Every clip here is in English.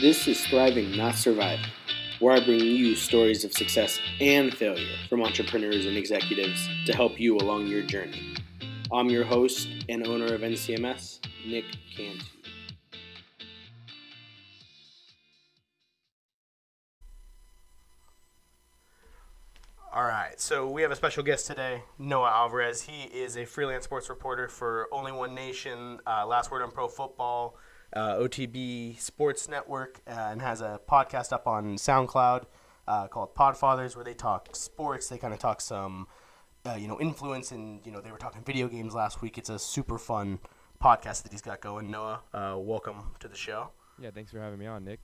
This is Thriving, Not Surviving, where I bring you stories of success and failure from entrepreneurs and executives to help you along your journey. I'm your host and owner of NCMS, Nick Cantu. All right, so we have a special guest today, Noah Alvarez. He is a freelance sports reporter for Only One Nation, uh, Last Word on Pro Football, uh, OTB Sports Network, uh, and has a podcast up on SoundCloud uh, called Podfathers, where they talk sports. They kind of talk some, uh, you know, influence, and you know, they were talking video games last week. It's a super fun podcast that he's got going. Noah, uh, welcome to the show. Yeah, thanks for having me on, Nick.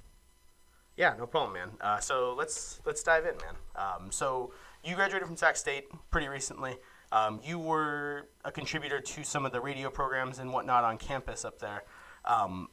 Yeah, no problem, man. Uh, so let's let's dive in, man. Um, so you graduated from Sac State pretty recently. Um, you were a contributor to some of the radio programs and whatnot on campus up there. Um,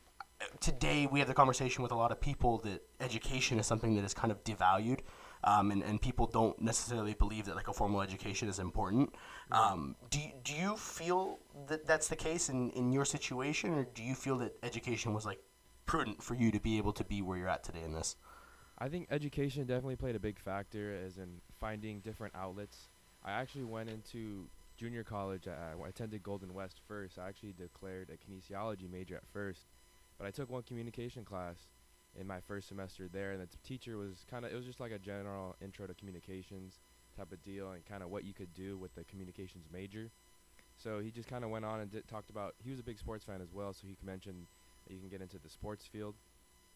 today, we have the conversation with a lot of people that education is something that is kind of devalued, um, and, and people don't necessarily believe that like a formal education is important. Um, do, do you feel that that's the case in, in your situation, or do you feel that education was like prudent for you to be able to be where you're at today in this? I think education definitely played a big factor as in finding different outlets. I actually went into junior college. I, I attended Golden West first. I actually declared a kinesiology major at first, but I took one communication class in my first semester there, and the t- teacher was kind of it was just like a general intro to communications type of deal, and kind of what you could do with the communications major. So he just kind of went on and talked about he was a big sports fan as well, so he mentioned that you can get into the sports field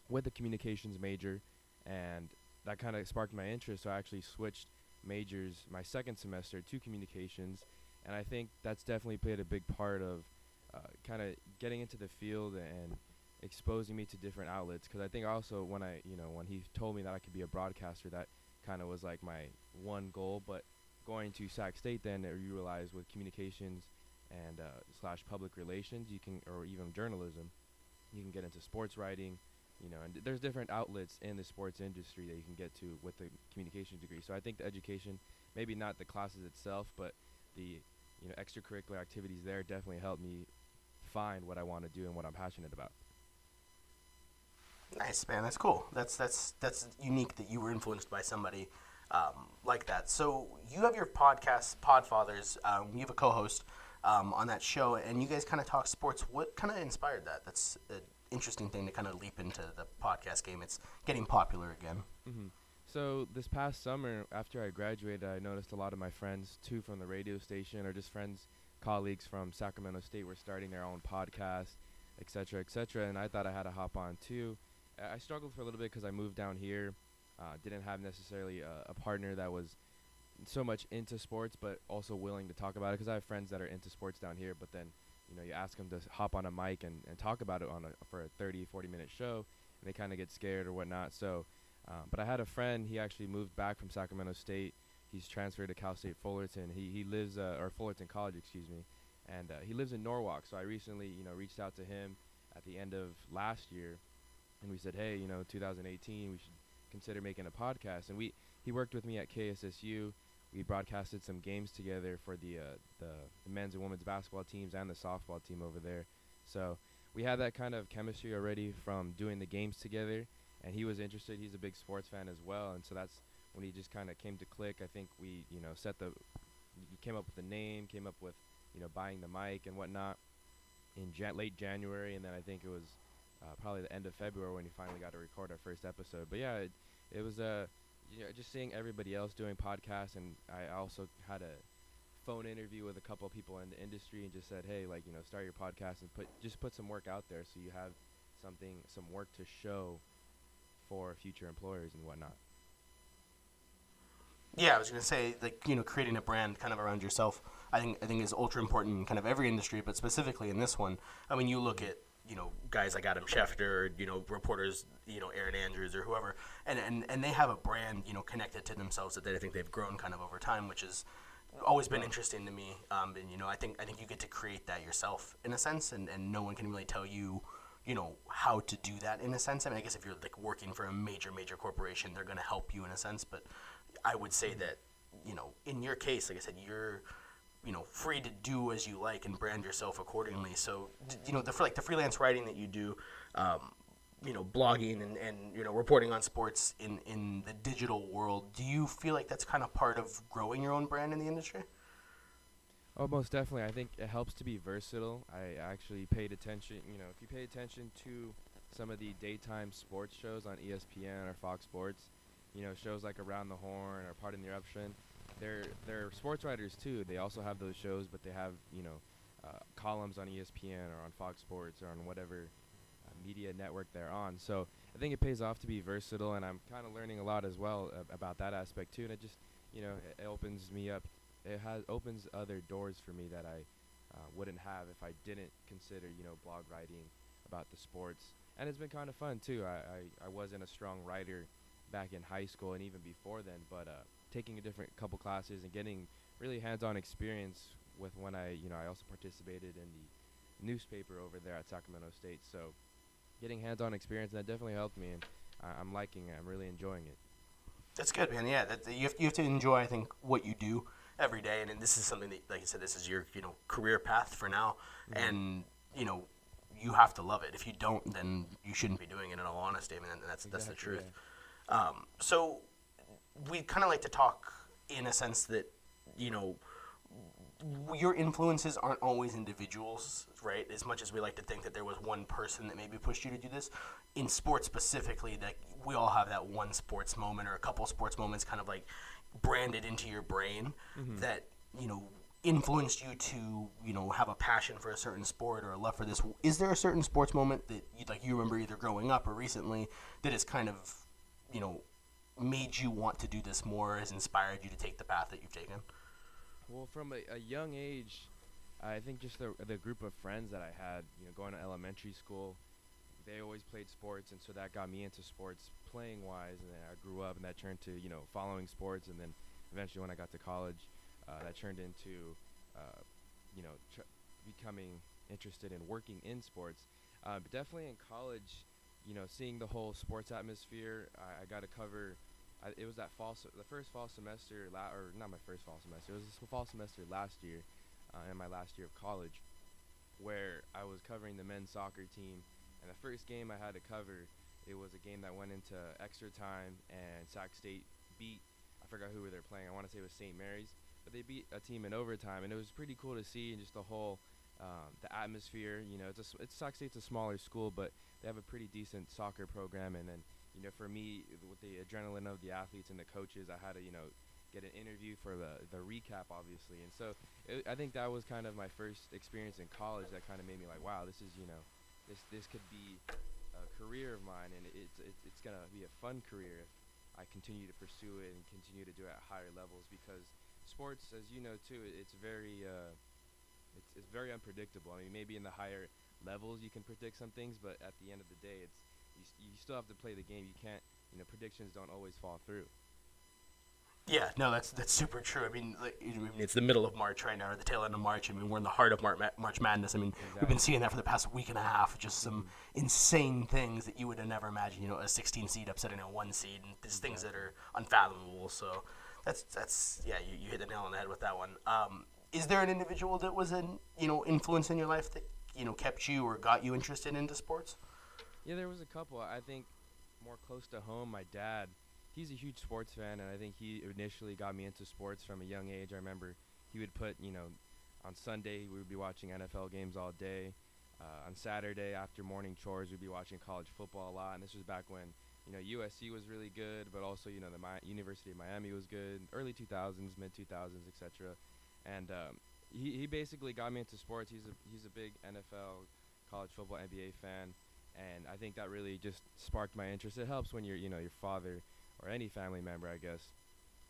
with the communications major, and that kind of sparked my interest. So I actually switched majors my second semester to communications, and I think that's definitely played a big part of uh, kind of getting into the field and exposing me to different outlets. Because I think also when I, you know, when he told me that I could be a broadcaster, that kind of was like my one goal. But going to Sac State, then you realize with communications and uh, slash public relations, you can, or even journalism, you can get into sports writing, you know, and th- there's different outlets in the sports industry that you can get to with the communications degree. So I think the education, maybe not the classes itself, but the you know extracurricular activities there definitely helped me find what I want to do and what I'm passionate about. Nice, man. That's cool. That's that's that's unique that you were influenced by somebody um, like that. So you have your podcast, Podfathers. Um, you have a co-host um, on that show, and you guys kind of talk sports. What kind of inspired that? That's an interesting thing to kind of leap into the podcast game. It's getting popular again. hmm So this past summer, after I graduated, I noticed a lot of my friends too from the radio station, or just friends, colleagues from Sacramento State, were starting their own podcast, et cetera, et cetera. And I thought I had to hop on too. I struggled for a little bit because I moved down here, uh, didn't have necessarily a, a partner that was so much into sports, but also willing to talk about it. Because I have friends that are into sports down here, but then you know you ask them to hop on a mic and, and talk about it on a, for a 30, 40 minute show, and they kind of get scared or whatnot. So, um, but I had a friend. He actually moved back from Sacramento State. He's transferred to Cal State Fullerton. He he lives uh, or Fullerton College, excuse me, and uh, he lives in Norwalk. So I recently you know reached out to him at the end of last year, and we said, hey, you know, 2018, we should consider making a podcast. And we he worked with me at KSSU. We broadcasted some games together for the uh, the, the men's and women's basketball teams and the softball team over there. So we had that kind of chemistry already from doing the games together. And he was interested. He's a big sports fan as well, and so that's when he just kind of came to click. I think we, you know, set the, he came up with the name, came up with, you know, buying the mic and whatnot in Jan- late January, and then I think it was uh, probably the end of February when we finally got to record our first episode. But yeah, it, it was uh, you know, just seeing everybody else doing podcasts, and I also had a phone interview with a couple people in the industry, and just said, hey, like you know, start your podcast and put just put some work out there so you have something, some work to show for future employers and whatnot. Yeah, I was gonna say like you know creating a brand kind of around yourself. I think I think is ultra important in kind of every industry, but specifically in this one. I mean, you look at you know guys like Adam Schefter, you know reporters, you know Erin Andrews or whoever, and and, and they have a brand you know connected to themselves that they, I think they've grown kind of over time, which has always been interesting to me. Um, and you know I think I think you get to create that yourself in a sense, and, and no one can really tell you you know how to do that in a sense. I mean, I guess if you're like working for a major major corporation, they're going to help you in a sense, but I would say that, you know, in your case, like I said, you're, you know, free to do as you like and brand yourself accordingly. So, you know, the like the freelance writing that you do, um, you know, blogging and, and you know, reporting on sports in, in the digital world, do you feel like that's kind of part of growing your own brand in the industry? Oh, most definitely. I think it helps to be versatile. I actually paid attention. You know, if you pay attention to some of the daytime sports shows on ESPN or Fox Sports, you know, shows like Around the Horn or Pardon the Interruption, they're they're sports writers too. They also have those shows, but they have you know uh, columns on ESPN or on Fox Sports or on whatever uh, media network they're on. So I think it pays off to be versatile, and I'm kind of learning a lot as well ab- about that aspect too. And it just you know it, it opens me up it has opens other doors for me that I uh, wouldn't have if I didn't consider you know blog writing about the sports. And it's been kind of fun too. I, I, I wasn't a strong writer back in high school and even before then, but uh, taking a different couple classes and getting really hands-on experience with when I you know I also participated in the newspaper over there at Sacramento State. So getting hands-on experience that definitely helped me, and I I'm liking it. I'm really enjoying it. That's good, man. Yeah, that, you, have, you have to enjoy, I think, what you do every day, and, and this is something that, like I said, this is your you know career path for now, Mm-hmm. and you know you have to love it. If you don't, then you shouldn't be doing it. In all honesty, I mean, and that's that's the Exactly, truth. Um, so we kind of like to talk in a sense that you know your influences aren't always individuals, right? As much as we like to think that there was one person that maybe pushed you to do this, in sports specifically, that we all have that one sports moment or a couple sports moments, kind of like branded into your brain mm-hmm. that you know influenced you to you know have a passion for a certain sport or a love for this. Is there a certain sports moment that you like you remember either growing up or recently that is kind of you know made you want to do this more, has inspired you to take the path that you've taken? Well, from a, a young age, I think just the the group of friends that I had, you know, going to elementary school, they always played sports, and so that got me into sports playing wise. And then I grew up, and that turned to you know following sports, and then eventually when I got to college, uh, that turned into uh, you know tr- becoming interested in working in sports. Uh, but definitely in college, you know, seeing the whole sports atmosphere, I, I got to cover. I, it was that fall, the first fall semester, la- or not my first fall semester. It was the fall semester last year, uh, in my last year of college, where I was covering the men's soccer team. And the first game I had to cover, it was a game that went into extra time, and Sac State beat. I forgot who they were playing. I want to say it was St. Mary's, but they beat a team in overtime, and it was pretty cool to see, and just the whole, um, the atmosphere. You know, it's a, it's Sac State's a smaller school, but they have a pretty decent soccer program, and then you know, for me, with the adrenaline of the athletes and the coaches, I had to, you know, get an interview for the the recap, obviously. And so it, I think that was kind of my first experience in college that kind of made me like, wow, this is, you know, this this could be a career of mine, and it's it's it's gonna be a fun career if I continue to pursue it and continue to do it at higher levels because sports, as you know too, it's very uh, it's it's very unpredictable. I mean, maybe in the higher levels you can predict some things, but at the end of the day, it's you, s- you still have to play the game. You can't, you know, predictions don't always fall through. Yeah, no, that's that's super true. I mean, like, I mean, it's the middle of March right now, or the tail end of March. I mean, we're in the heart of Mar- March Madness. I mean, we've been seeing that for the past week and a half. Just some insane things that you would have never imagined. You know, a 16 seed upsetting a one seed, and these things that are unfathomable. So, that's that's yeah, you, you hit the nail on the head with that one. Um, is there an individual that was an you know influence in your life that you know kept you or got you interested into sports? Yeah, there was a couple. I think more close to home, my dad, he's a huge sports fan, and I think he initially got me into sports from a young age. I remember he would put, you know, on Sunday we would be watching NFL games all day. Uh, on Saturday after morning chores, we'd be watching college football a lot, and this was back when you know USC was really good, but also you know the Mi- University of Miami was good, early 2000s, mid 2000s, etc. And um, he he basically got me into sports. He's a he's a big NFL, college football, NBA fan and I think that really just sparked my interest. It helps when you're, you know, your father or any family member, I guess,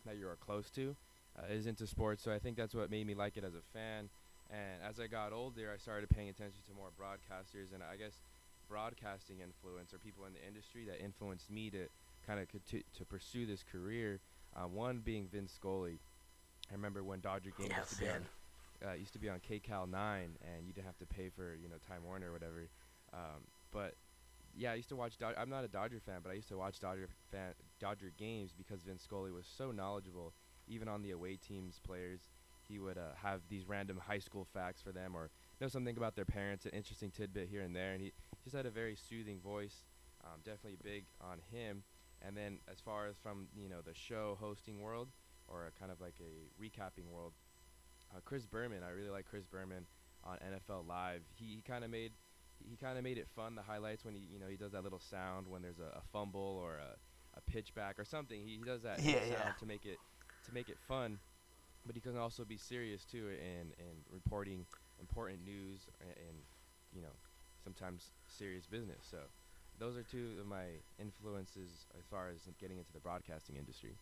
that you are close to, uh, is into sports. So I think that's what made me like it as a fan. And as I got older, I started paying attention to more broadcasters, and I guess broadcasting influence or people in the industry that influenced me to kind of to, to pursue this career. Uh, one being Vince Scully. I remember when Dodger games used to be on uh, used to be on KCAL 9, and you didn't have to pay for you know Time Warner or whatever. Um, but yeah, I used to watch. I'm not a Dodger fan, but I used to watch Dodger fan Dodger games because Vince Scully was so knowledgeable, even on the away teams players. He would uh, have these random high school facts for them, or know something about their parents, an interesting tidbit here and there, and he just had a very soothing voice. Um, definitely big on him. And then as far as from you know the show hosting world or kind of like a recapping world, uh, Chris Berman. I really like Chris Berman on NFL Live. He, he kind of made he kind of made it fun. The highlights when he you know he does that little sound when there's a, a fumble or a, a pitch back or something. He, he does that Yeah, sound yeah. to make it to make it fun. But he can also be serious too in in reporting important news and, and you know sometimes serious business. So those are two of my influences as far as getting into the broadcasting industry.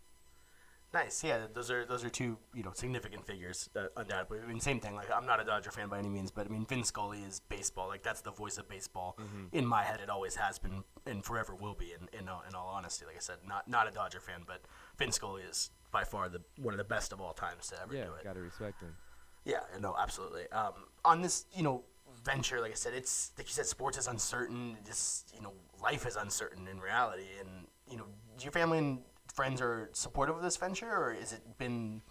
Nice, yeah. Those are those are two you know significant figures, uh, undoubtedly. I mean, same thing. Like, I'm not a Dodger fan by any means, but I mean, Vin Scully is baseball. Like, that's the voice of baseball in my head. It always has been, and forever will be. In in all, in all honesty, like I said, not not a Dodger fan, but Vin Scully is by far the one of the best of all times to ever Yeah, do it. gotta respect him. Yeah, no, absolutely. Um, on this, you know, venture, like I said, it's like you said, sports is uncertain. Just you know, life is uncertain in reality, and you know, your family and friends are supportive of this venture, or has it been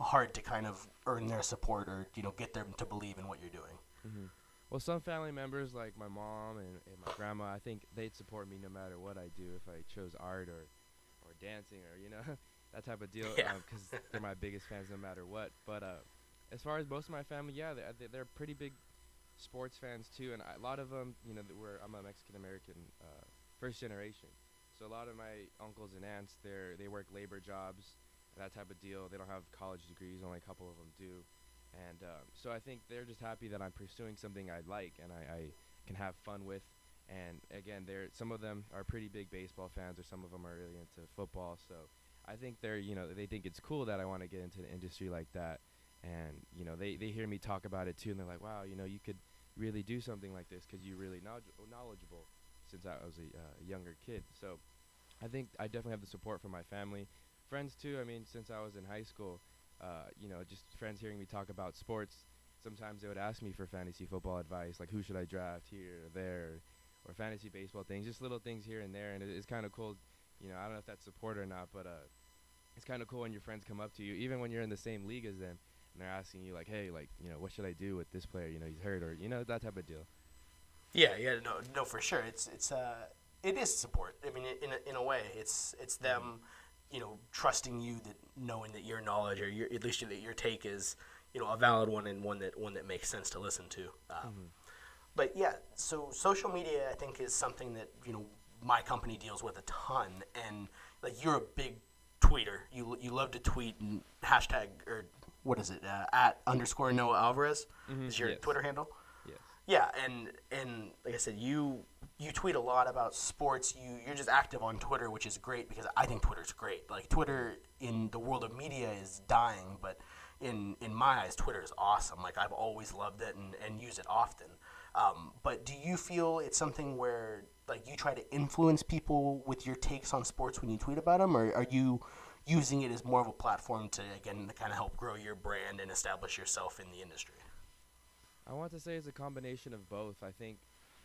hard to kind of earn their support, or you know, get them to believe in what you're doing? Well, some family members, like my mom and, and my grandma, I think they'd support me no matter what I do. If I chose art or, or dancing or you know that type of deal, Yeah. because they're my biggest fans no matter what. But uh, as far as most of my family, yeah, they, they- they're pretty big sports fans too, and I, a lot of them, you know, that we're I'm a Mexican American, uh, first generation, so a lot of my uncles and aunts, they're they work labor jobs, that type of deal. They don't have college degrees, only a couple of them do. And um, so I think they're just happy that I'm pursuing something I like and I, I can have fun with. And again, they're some of them are pretty big baseball fans, or some of them are really into football. So I think they're you know they think it's cool that I want to get into the industry like that. And you know they, they hear me talk about it too, and they're like, wow, you know you could really do something like this because you're really knowledge- knowledgeable. Since I was a uh, younger kid, so I think I definitely have the support from my family, friends too. I mean, since I was in high school, uh, you know, just friends hearing me talk about sports. Sometimes they would ask me for fantasy football advice, like who should I draft here or there, or fantasy baseball things, just little things here and there. And it, it's kind of cool. You know, I don't know if that's support or not, but uh, it's kind of cool when your friends come up to you, even when you're in the same league as them, and they're asking you like, hey, like, you know, what should I do with this player? You know, he's hurt, or you know, that type of deal. Yeah, yeah, no, no, for sure. It's it's uh, it is support. I mean, in a, in a way, it's it's them, you know, trusting you that knowing that your knowledge or your at least that your take is, you know, a valid one and one that one that makes sense to listen to. Um, But yeah, so social media I think is something that you know my company deals with a ton, and like you're a big tweeter. You you love to tweet and hashtag or what is it uh, at underscore Noah Alvarez is your yes. Twitter handle. Yes. Yeah, and and like I said, you you tweet a lot about sports. You you're just active on Twitter, which is great because I think Twitter's great. Like Twitter in the world of media is dying, but in in my eyes, Twitter is awesome. Like I've always loved it and, and use it often. Um, but do you feel it's something where like you try to influence people with your takes on sports when you tweet about them, or are you using it as more of a platform to again to kind of help grow your brand and establish yourself in the industry? I want to say it's a combination of both. I think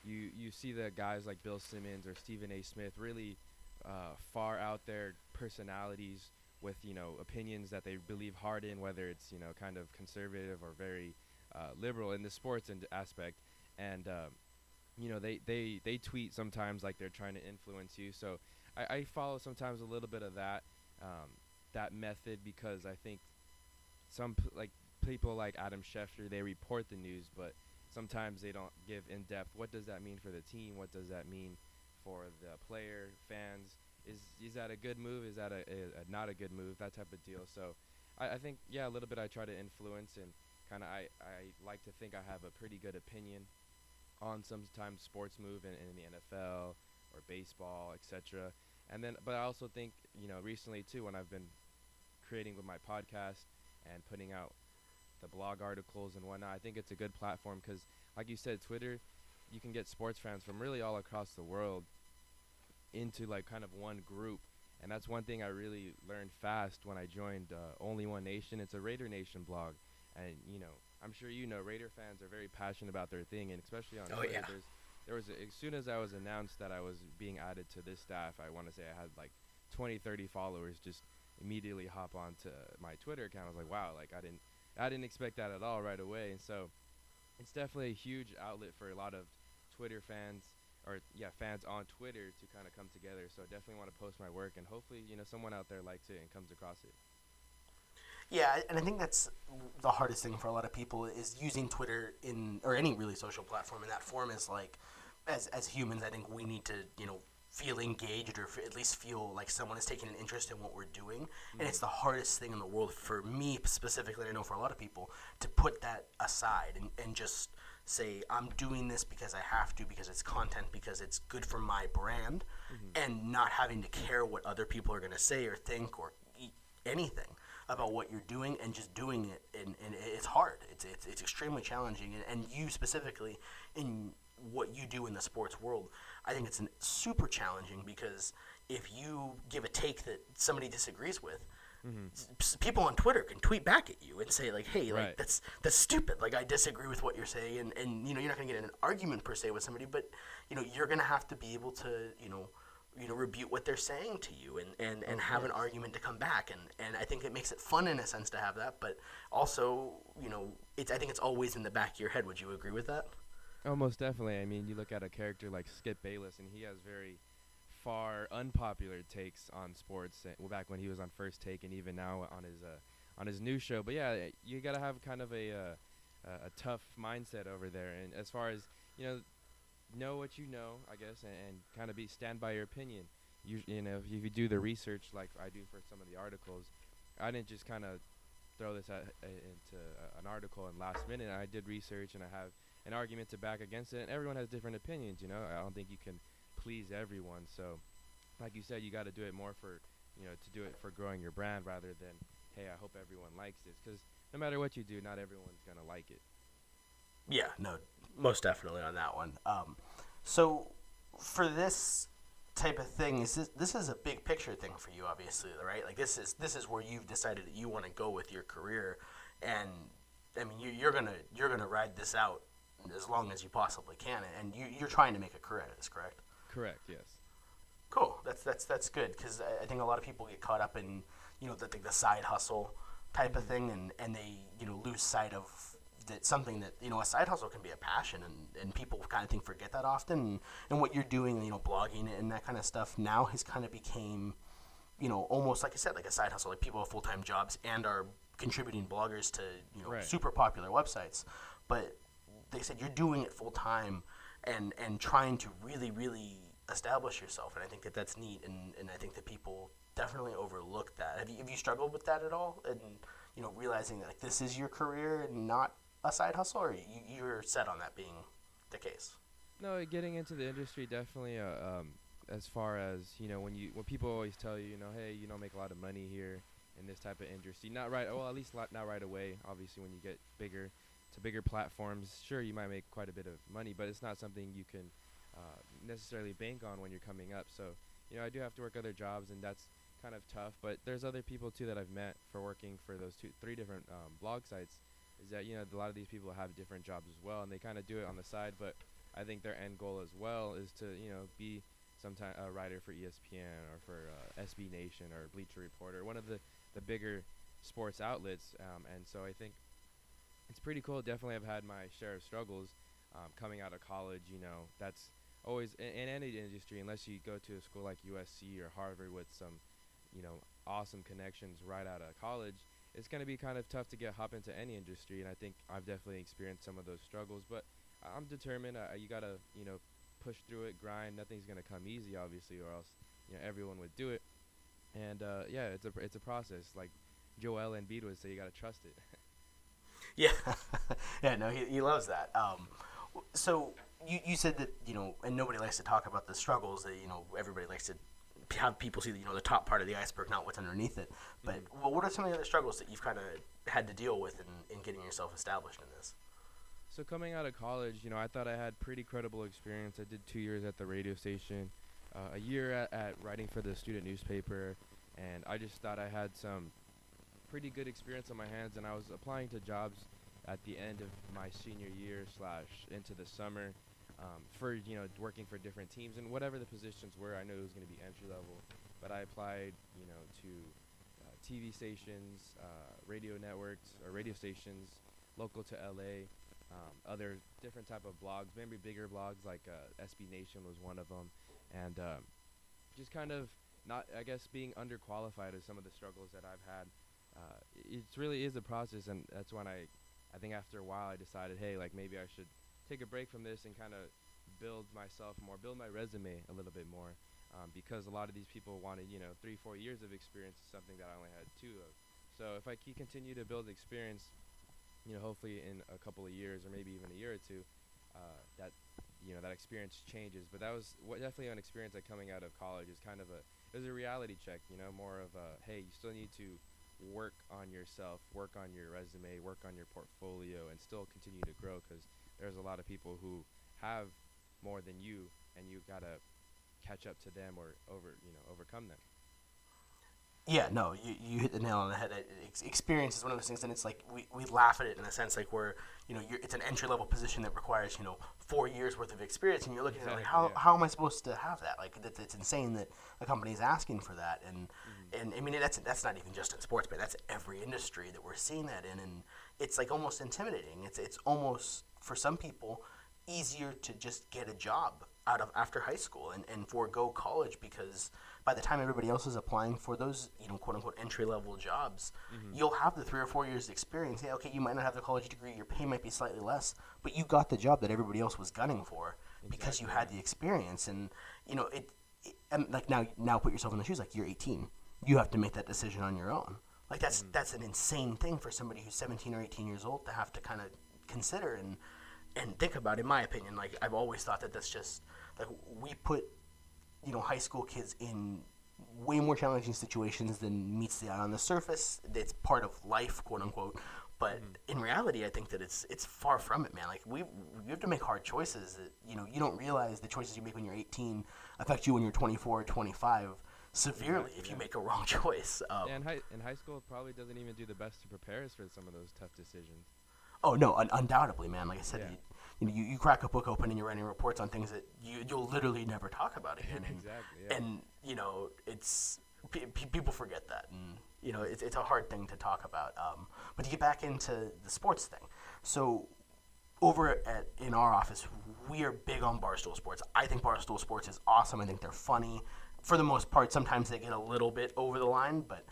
you you see the guys like Bill Simmons or Stephen A. Smith really uh, far out there personalities with you know opinions that they believe hard in, whether it's you know kind of conservative or very uh, liberal in the sports and aspect, and um, you know they, they they tweet sometimes like they're trying to influence you. So I, I follow sometimes a little bit of that um, that method because I think some p- like people like Adam Schefter they report the news, but sometimes they don't give in depth. What does that mean for the team? What does that mean for the player, fans? Is is that a good move? Is that a, a, a not a good move? That type of deal. So I, I think yeah, a little bit I try to influence and kind of I, I like to think I have a pretty good opinion on sometimes sports move in, in the NFL or baseball, etc. And then, but I also think you know recently too when I've been creating with my podcast and putting out the blog articles and whatnot, I think it's a good platform because, like you said, Twitter, you can get sports fans from really all across the world into like kind of one group. And that's one thing I really learned fast when I joined uh, Only One Nation. It's a Raider Nation blog, and you know, I'm sure you know Raider fans are very passionate about their thing, and especially on Oh, Twitter. yeah. There was a, as soon as I was announced that I was being added to this staff, I want to say I had like 20, 30 followers just immediately hop onto my Twitter account. I was like, wow, like I didn't, I didn't expect that at all right away. And so, it's definitely a huge outlet for a lot of Twitter fans or yeah, fans on Twitter to kind of come together. So I definitely want to post my work, and hopefully, you know, someone out there likes it and comes across it. Yeah, and I think that's the hardest thing for a lot of people is using Twitter in or any really social platform in that form is like as as humans, I think we need to, you know, feel engaged or at least feel like someone is taking an interest in what we're doing. Mm-hmm. And it's the hardest thing in the world for me specifically, I know for a lot of people, to put that aside and, and just say, I'm doing this because I have to, because it's content, because it's good for my brand, mm-hmm. and not having to care what other people are going to say or think or anything about what you're doing and just doing it and, and it's hard it's, it's, it's extremely challenging and, and you specifically in what you do in the sports world I think it's an, super challenging because if you give a take that somebody disagrees with, mm-hmm. s- people on Twitter can tweet back at you and say like, "Hey, like right. that's that's stupid. Like I disagree with what you're saying." And and you know you're not gonna get in an argument per se with somebody, but you know you're gonna have to be able to you know you know rebuke what they're saying to you and and, and have an argument to come back and and I think it makes it fun in a sense to have that but also you know it's I think it's always in the back of your head would you agree with that Oh, most definitely. I mean, you look at a character like Skip Bayless, and he has very far unpopular takes on sports. Eh, well, back when he was on First Take, and even now on his uh, on his new show. But yeah, eh, you gotta have kind of a uh, a tough mindset over there. And as far as you know, know what you know, I guess, and, and kind of be stand by your opinion. You you know, if you do the research like I do for some of the articles, I didn't just kind of throw this at, uh, into an article in last minute. I did research, and I have an argument to back against it. And everyone has different opinions, you know. I don't think you can please everyone. So, like you said, you got to do it more for, you know, to do it for growing your brand rather than, hey, I hope everyone likes this. Because no matter what you do, not everyone's gonna like it. Yeah, no, most definitely on that one. Um, so for this type of thing, is this, this is a big picture thing for you, obviously, right? Like this is this is where you've decided that you want to go with your career, and I mean you, you're gonna you're gonna ride this out as long as you possibly can, and you, you're trying to make a career out of this, correct? Correct. Yes. Cool. That's that's that's good because I think a lot of people get caught up in you know the the side hustle type of mm-hmm. thing, and, and they you know lose sight of that something that you know a side hustle can be a passion, and, and people kind of think forget that often. And, and what you're doing, you know, blogging and that kind of stuff now has kind of became you know almost like I said like a side hustle. Like people have full time jobs and are contributing bloggers to you know right. super popular websites, but they said you're doing it full time and and trying to really really establish yourself. And I think that that's neat and, and I think that people definitely overlook that. Have you, have you struggled with that at all? And you know realizing that like this is your career and not a side hustle or you, you're set on that being the case? No getting into the industry definitely uh, um, as far as you know when you when people always tell you you know hey you don't make a lot of money here in this type of industry. Not right well at least not right away obviously when you get bigger to bigger platforms, sure you might make quite a bit of money, but it's not something you can uh, necessarily bank on when you're coming up. So, you know, I do have to work other jobs, and that's kind of tough. But there's other people too that I've met for working for those two, three different um, blog sites. Is that you know a lot of these people have different jobs as well, and they kind of do it on the side. But I think their end goal as well is to you know be sometime a writer for ESPN or for uh, SB Nation or Bleacher Report or one of the the bigger sports outlets. Um, and so I think it's pretty cool. Definitely, I've had my share of struggles um, coming out of college. You know, that's always in, in, any industry, unless you go to a school like USC or Harvard with some, you know, awesome connections right out of college. It's going to be kind of tough to get hop into any industry, and I think I've definitely experienced some of those struggles. But I'm determined. Uh, you gotta, you know, push through it, grind. Nothing's gonna come easy, obviously, or else, you know, everyone would do it. And uh, yeah, it's a it's a process. Like Joel Embiid would say, you gotta trust it. Yeah, yeah. No, he, he loves that. Um, so you, you said that you know, and nobody likes to talk about the struggles that you know everybody likes to have people see you know the top part of the iceberg, not what's underneath it. But mm-hmm. well, what are some of the other struggles that you've kind of had to deal with in, in getting yourself established in this? So coming out of college, you know, I thought I had pretty credible experience. I did two years at the radio station, uh, a year at, at writing for the student newspaper, and I just thought I had some pretty good experience on my hands, and I was applying to jobs at the end of my senior year slash into the summer um, for you know working for different teams and whatever the positions were. I knew it was going to be entry level, but I applied you know to uh, TV stations, uh, radio networks or radio stations local to LA, um, other different type of blogs, maybe bigger blogs like uh, SB Nation was one of them, and um, just kind of not, I guess, being underqualified is some of the struggles that I've had. Uh, it really is a process, and that's when I, I think after a while I decided, hey, like maybe I should take a break from this and kind of build myself more, build my resume a little bit more, um, because a lot of these people wanted, you know, three, four years of experience, something that I only had two of. So if I keep continue to build experience, you know, hopefully in a couple of years or maybe even a year or two, uh, that you know that experience changes. But that was definitely an experience like coming out of college is kind of a it was a reality check. You know, more of a hey, you still need to work on yourself, work on your resume, work on your portfolio, and still continue to grow because there's a lot of people who have more than you, and you gotta catch up to them or over you know overcome them. Yeah, no, you, you hit the nail on the head. Experience is one of those things, and it's like we, we laugh at it in a sense, like where you know you're, it's an entry level position that requires you know four years worth of experience, and you're looking exactly, at it like how, yeah. how am I supposed to have that? Like that, it's insane that a company is asking for that, and mm-hmm. and I mean that's that's not even just in sports, but that's every industry that we're seeing that in, and it's like almost intimidating. It's it's almost for some people easier to just get a job out of after high school and, and forego college because by the time everybody else is applying for those, you know, quote unquote entry level jobs, mm-hmm. you'll have the three or four years experience. Yeah, okay, you might not have the college degree, your pay might be slightly less, but you got the job that everybody else was gunning for exactly. because you had the experience. And you know, it, it and like now, now put yourself in the shoes. Like you're 18, you have to make that decision on your own. Like that's mm-hmm. that's an insane thing for somebody who's 17 or 18 years old to have to kind of consider and and think about. In my opinion, like I've always thought that that's just like we put you know high school kids in way more challenging situations than meets the eye on the surface. It's part of life, quote unquote. But mm-hmm. in reality, I think that it's it's far from it, man. Like we we have to make hard choices. That, you know, you don't realize the choices you make when you're 18 affect you when you're 24 or 25 severely if you make a wrong choice. Um, yeah, in high in high school, probably doesn't even do the best to prepare us for some of those tough decisions. Oh no, un- undoubtedly, man. Like I said, yeah you know, you, you crack a book open and you're writing reports on things that you you'll literally never talk about again. And, exactly. Yeah. And you know, it's p- p- people forget that, and you know, it's it's a hard thing to talk about. Um, but to get back into the sports thing, so over at in our office, we are big on Barstool Sports. I think Barstool Sports is awesome. I think they're funny. For the most part, sometimes they get a little bit over the line, but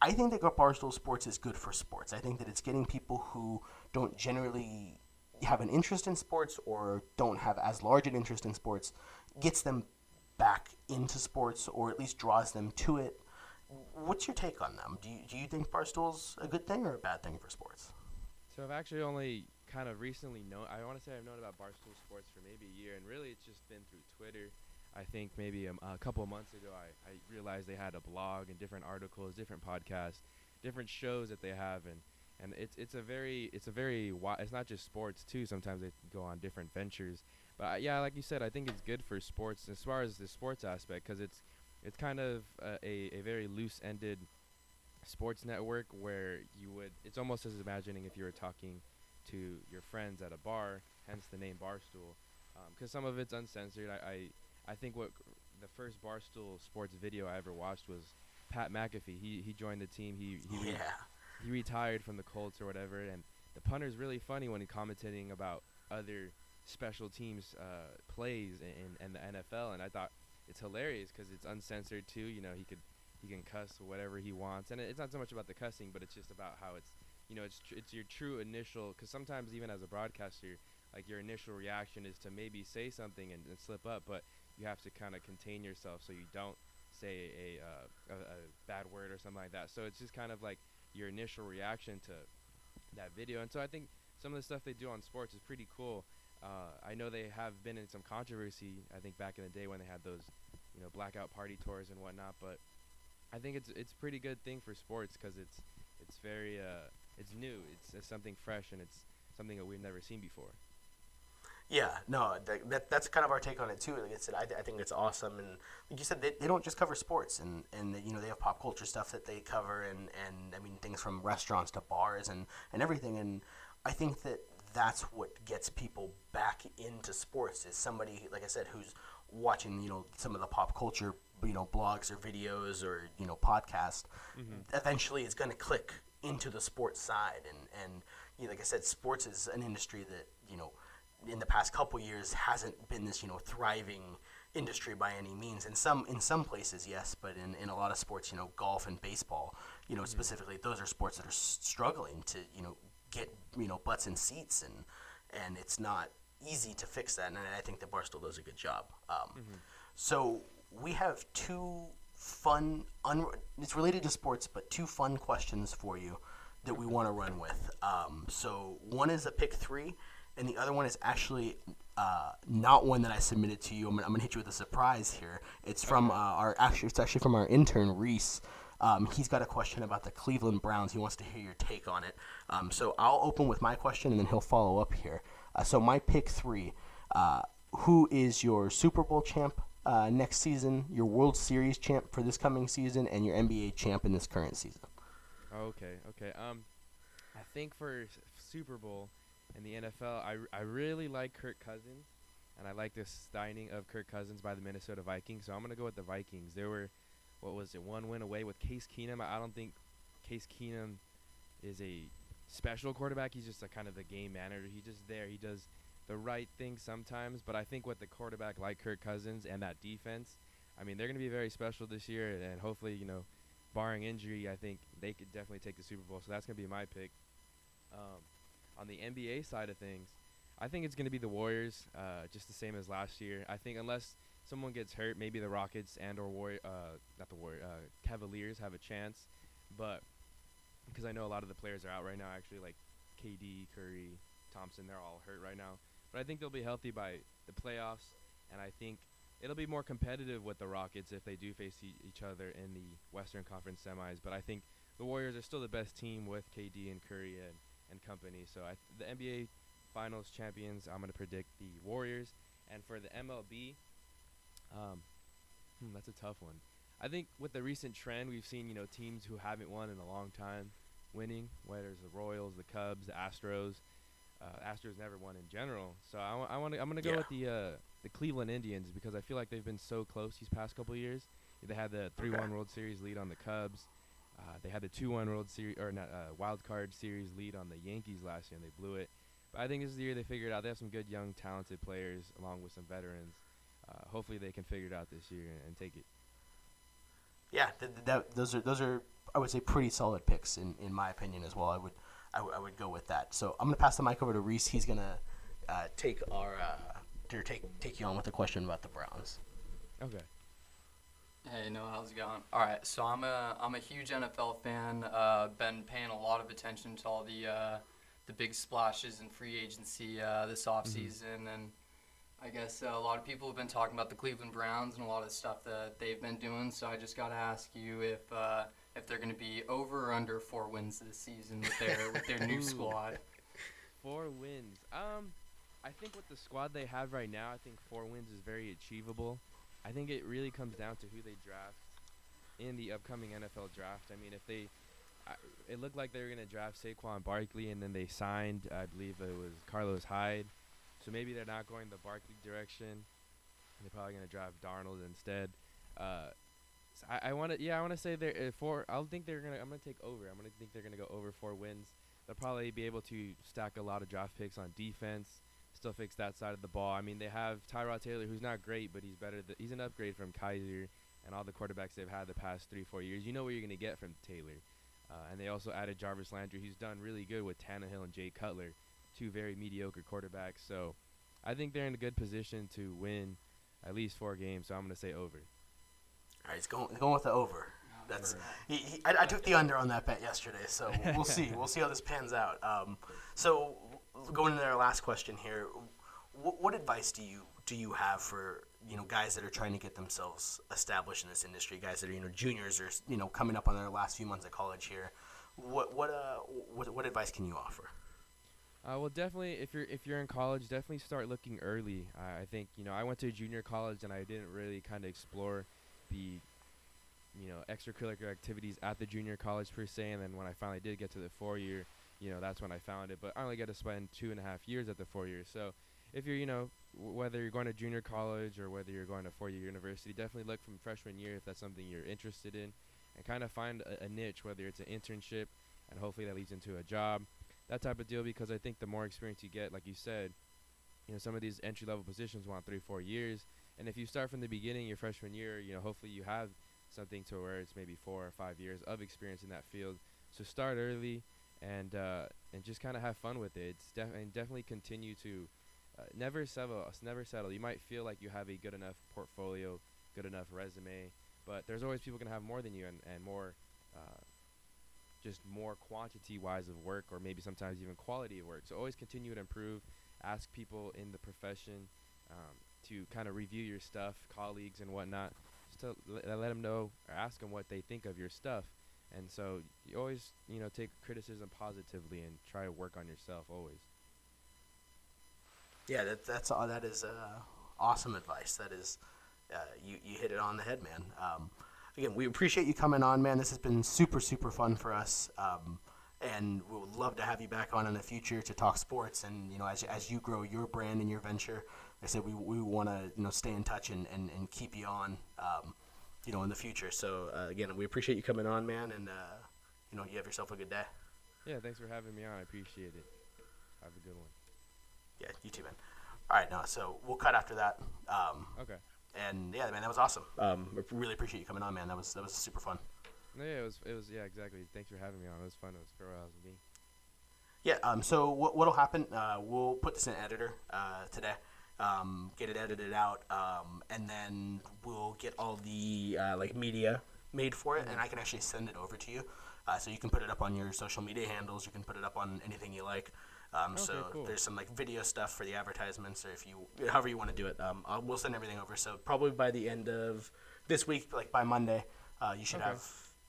I think that Barstool Sports is good for sports. I think that it's getting people who don't generally have an interest in sports or don't have as large an interest in sports gets them back into sports or at least draws them to it. What's your take on them? Do you, do you think Barstool's a good thing or a bad thing for sports? So I've actually only kind of recently known, I want to say I've known about Barstool Sports for maybe a year, and really it's just been through Twitter. I think maybe a, a couple months ago I, I realized they had a blog and different articles, different podcasts, different shows that they have, and – and it's it's a very it's a very it's not just sports too. Sometimes they go on different ventures, but uh, yeah, like you said, I think it's good for sports as far as the sports aspect because it's it's kind of a, a, a very loose-ended sports network where you would it's almost as imagining if you were talking to your friends at a bar, hence the name Barstool, because um, some of it's uncensored. I, I I think what the first Barstool sports video I ever watched was Pat McAfee. He he joined the team. He he yeah he retired from the Colts or whatever, and the punter's really funny when he's commentating about other special teams uh, plays in, in, the NFL, and I thought it's hilarious because it's uncensored too. You know, he could he can cuss whatever he wants, and it's not so much about the cussing, but it's just about how it's you know it's tr- it's your true initial. Because sometimes even as a broadcaster, like your initial reaction is to maybe say something and, and slip up, but you have to kind of contain yourself so you don't say a, uh, a, a bad word or something like that. So it's just kind of like your initial reaction to that video. And so I think some of the stuff they do on sports is pretty cool. Uh, I know they have been in some controversy. I think back in the day when they had those, you know, blackout party tours and whatnot. But I think it's it's a pretty good thing for sports because it's it's very uh, it's new. It's, it's something fresh and it's something that we've never seen before. Yeah, no, that, that, that's kind of our take on it too. Like I said, I, I think it's awesome, and like you said, they, they don't just cover sports, and and you know they have pop culture stuff that they cover, and and I mean things from restaurants to bars and and everything, and I think that that's what gets people back into sports is somebody like I said who's watching you know some of the pop culture you know blogs or videos or you know podcasts. Mm-hmm. Eventually, is going to click into the sports side, and and you know, like I said, sports is an industry that you know, in the past couple years hasn't been this you know thriving industry by any means. In some in some places, yes, but in, in a lot of sports, you know, golf and baseball, you know, specifically, those are sports that are s- struggling to you know get you know butts in seats and and it's not easy to fix that. And I think that Barstool does a good job. Um, So we have two fun, un- it's related to sports, but two fun questions for you that we want to run with. Um, so one is a pick three, and the other one is actually uh, not one that I submitted to you. I'm, gonna- I'm gonna hit you with a surprise here. It's from uh, our actually, it's actually from our intern Reese. Um, he's got a question about the Cleveland Browns. He wants to hear your take on it. Um, so I'll open with my question, and then he'll follow up here. Uh, so my pick three: uh, Who is your Super Bowl champ uh, next season? Your World Series champ for this coming season, and your NBA champ in this current season? Okay, okay. Um, I think for Super Bowl in the NFL, I, really like Kirk Cousins, and I like this signing of Kirk Cousins by the Minnesota Vikings. So I'm gonna go with the Vikings. They were, what was it, one win away with Case Keenum. I I don't think Case Keenum is a special quarterback. He's just a kind of the game manager. He's just there. He does the right thing sometimes. But I think with the quarterback like Kirk Cousins and that defense, I mean, they're gonna be very special this year, and hopefully, you know barring injury, I think they could definitely take the Super Bowl. So that's going to be my pick. Um, on the NBA side of things, I think it's going to be the Warriors, uh, just the same as last year. I think unless someone gets hurt, maybe the Rockets and or Warrior, uh, not the Warrior, uh, Cavaliers have a chance. But because I know a lot of the players are out right now, actually, like KD, Curry, Thompson, they're all hurt right now. But I think they'll be healthy by the playoffs, and I think it'll be more competitive with the Rockets if they do face e- each other in the Western Conference semis. But I think the Warriors are still the best team with KD and Curry and, and company. So I th- the NBA Finals champions, I'm gonna predict the Warriors. And for the MLB, um, hmm, that's a tough one. I think with the recent trend, we've seen you know teams who haven't won in a long time winning, whether it's the Royals, the Cubs, the Astros. Uh, Astros never won in general, so I, w- I want to. I'm gonna go Yeah. with the uh, the Cleveland Indians because I feel like they've been so close these past couple years. They had the three-one World Series lead on the Cubs. Uh, they had the two-one World Series or not uh, Wild Card Series lead on the Yankees last year, and they blew it. But I think this is the year they figured out. They have some good young, talented players along with some veterans. Uh, hopefully, they can figure it out this year and, and take it. Yeah, th- th- that, those are those are I would say pretty solid picks in, in my opinion as well. I would I, w- I would go with that. So I'm gonna pass the mic over to Reese. He's gonna uh, take our uh, or take take you on with a question about the Browns. Okay. Hey, Noah, how's it going? All right, so I'm a I'm a huge NFL fan. Uh, been paying a lot of attention to all the uh, the big splashes in free agency uh, this offseason, and I guess uh, a lot of people have been talking about the Cleveland Browns and a lot of the stuff that they've been doing. So I just got to ask you if uh, if they're going to be over or under four wins this season with their with their new squad. Four wins. Um, I think with the squad they have right now, I think four wins is very achievable. I think it really comes down to who they draft in the upcoming NFL draft. I mean, if they, I, it looked like they were gonna draft Saquon Barkley, and then they signed, I believe it was Carlos Hyde. So maybe they're not going the Barkley direction. They're probably gonna draft Darnold instead. Uh, so I, I want to, yeah, I want to say they're uh, four. I think they're gonna. I'm gonna take over. I'm gonna think they're gonna go over four wins. They'll probably be able to stack a lot of draft picks on defense. Still fix that side of the ball. I mean, they have Tyrod Taylor, who's not great, but he's better. Th- he's an upgrade from Kizer and all the quarterbacks they've had the past three, four years. You know what you're gonna get from Taylor. Uh, and they also added Jarvis Landry, who's done really good with Tannehill and Jay Cutler, two very mediocre quarterbacks. So I think they're in a good position to win at least four games. So I'm gonna say over. All right, he's going he's going with the over. That's he, he, I, I took the under on that bet yesterday, so we'll see. We'll see how this pans out. Um, so going into our last question here, what, what advice do you do you have for you know guys that are trying to get themselves established in this industry, guys that are you know juniors or you know coming up on their last few months of college here? What what uh what, what advice can you offer? Uh, well, definitely, if you're if you're in college, definitely start looking early. I I think you know I went to junior college and I didn't really kind of explore the you know extracurricular activities at the junior college per se. And then when I finally did get to the four year, you know that's when I found it. But I only got to spend two and a half years at the four years. So if you're you know w- whether you're going to junior college or whether you're going to four year university, definitely look from freshman year if that's something you're interested in, and kind of find a, a niche, whether it's an internship, and hopefully that leads into a job that type of deal because I think the more experience you get, like you said, you know, some of these entry level positions want three, four years. And if you start from the beginning, your freshman year, you know, hopefully you have something to where it's maybe four or five years of experience in that field. So start early and uh, and just kind of have fun with it. It's def- and definitely continue to uh, never settle. Never settle. You might feel like you have a good enough portfolio, good enough resume, but there's always people gonna have more than you and and more. Uh, just more quantity wise of work or maybe sometimes even quality of work so always continue to improve ask people in the profession um, to kind of review your stuff colleagues and whatnot just to l- let them know or ask them what they think of your stuff and so you always you know take criticism positively and try to work on yourself always Yeah, that, that's all. That is uh, awesome advice. That is, uh, you you hit it on the head, man. Um, again, we appreciate you coming on, man. This has been super super fun for us, um, and we would love to have you back on in the future to talk sports. And you know, as as you grow your brand and your venture, like I said we we want to you know stay in touch and, and, and keep you on, um, you know, in the future. So uh, again, we appreciate you coming on, man, and uh, you know, you have yourself a good day. yeah thanks for having me on i appreciate it have a good one Yeah, you too, man. All right, now so we'll cut after that. Um, okay And yeah, man, that was awesome. Um, really appreciate you coming on, man. That was that was super fun. yeah it was it was yeah exactly thanks for having me on it was fun it was for me Yeah. Um. So what what'll happen? Uh, we'll put this in editor uh, today. Um, get it edited out, um, and then we'll get all the uh, like media made for it, and I can actually send it over to you. Uh, so you can put it up on your social media handles. You can put it up on anything you like. Um, Okay, so cool. there's some like video stuff for the advertisements, or if you however you want to do it. Um, I'll, we'll send everything over. So probably by the end of this week, like by Monday, uh, you should Okay. have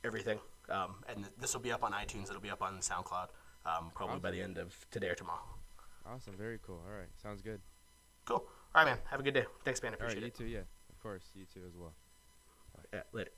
everything. Um, and th- this will be up on iTunes. It'll be up on SoundCloud. Um, probably by the end of today or tomorrow. awesome very cool all right sounds good Cool. All right, man. Have a good day. Thanks, man. I all right appreciate you it. You too yeah of course you too as well Yeah, later.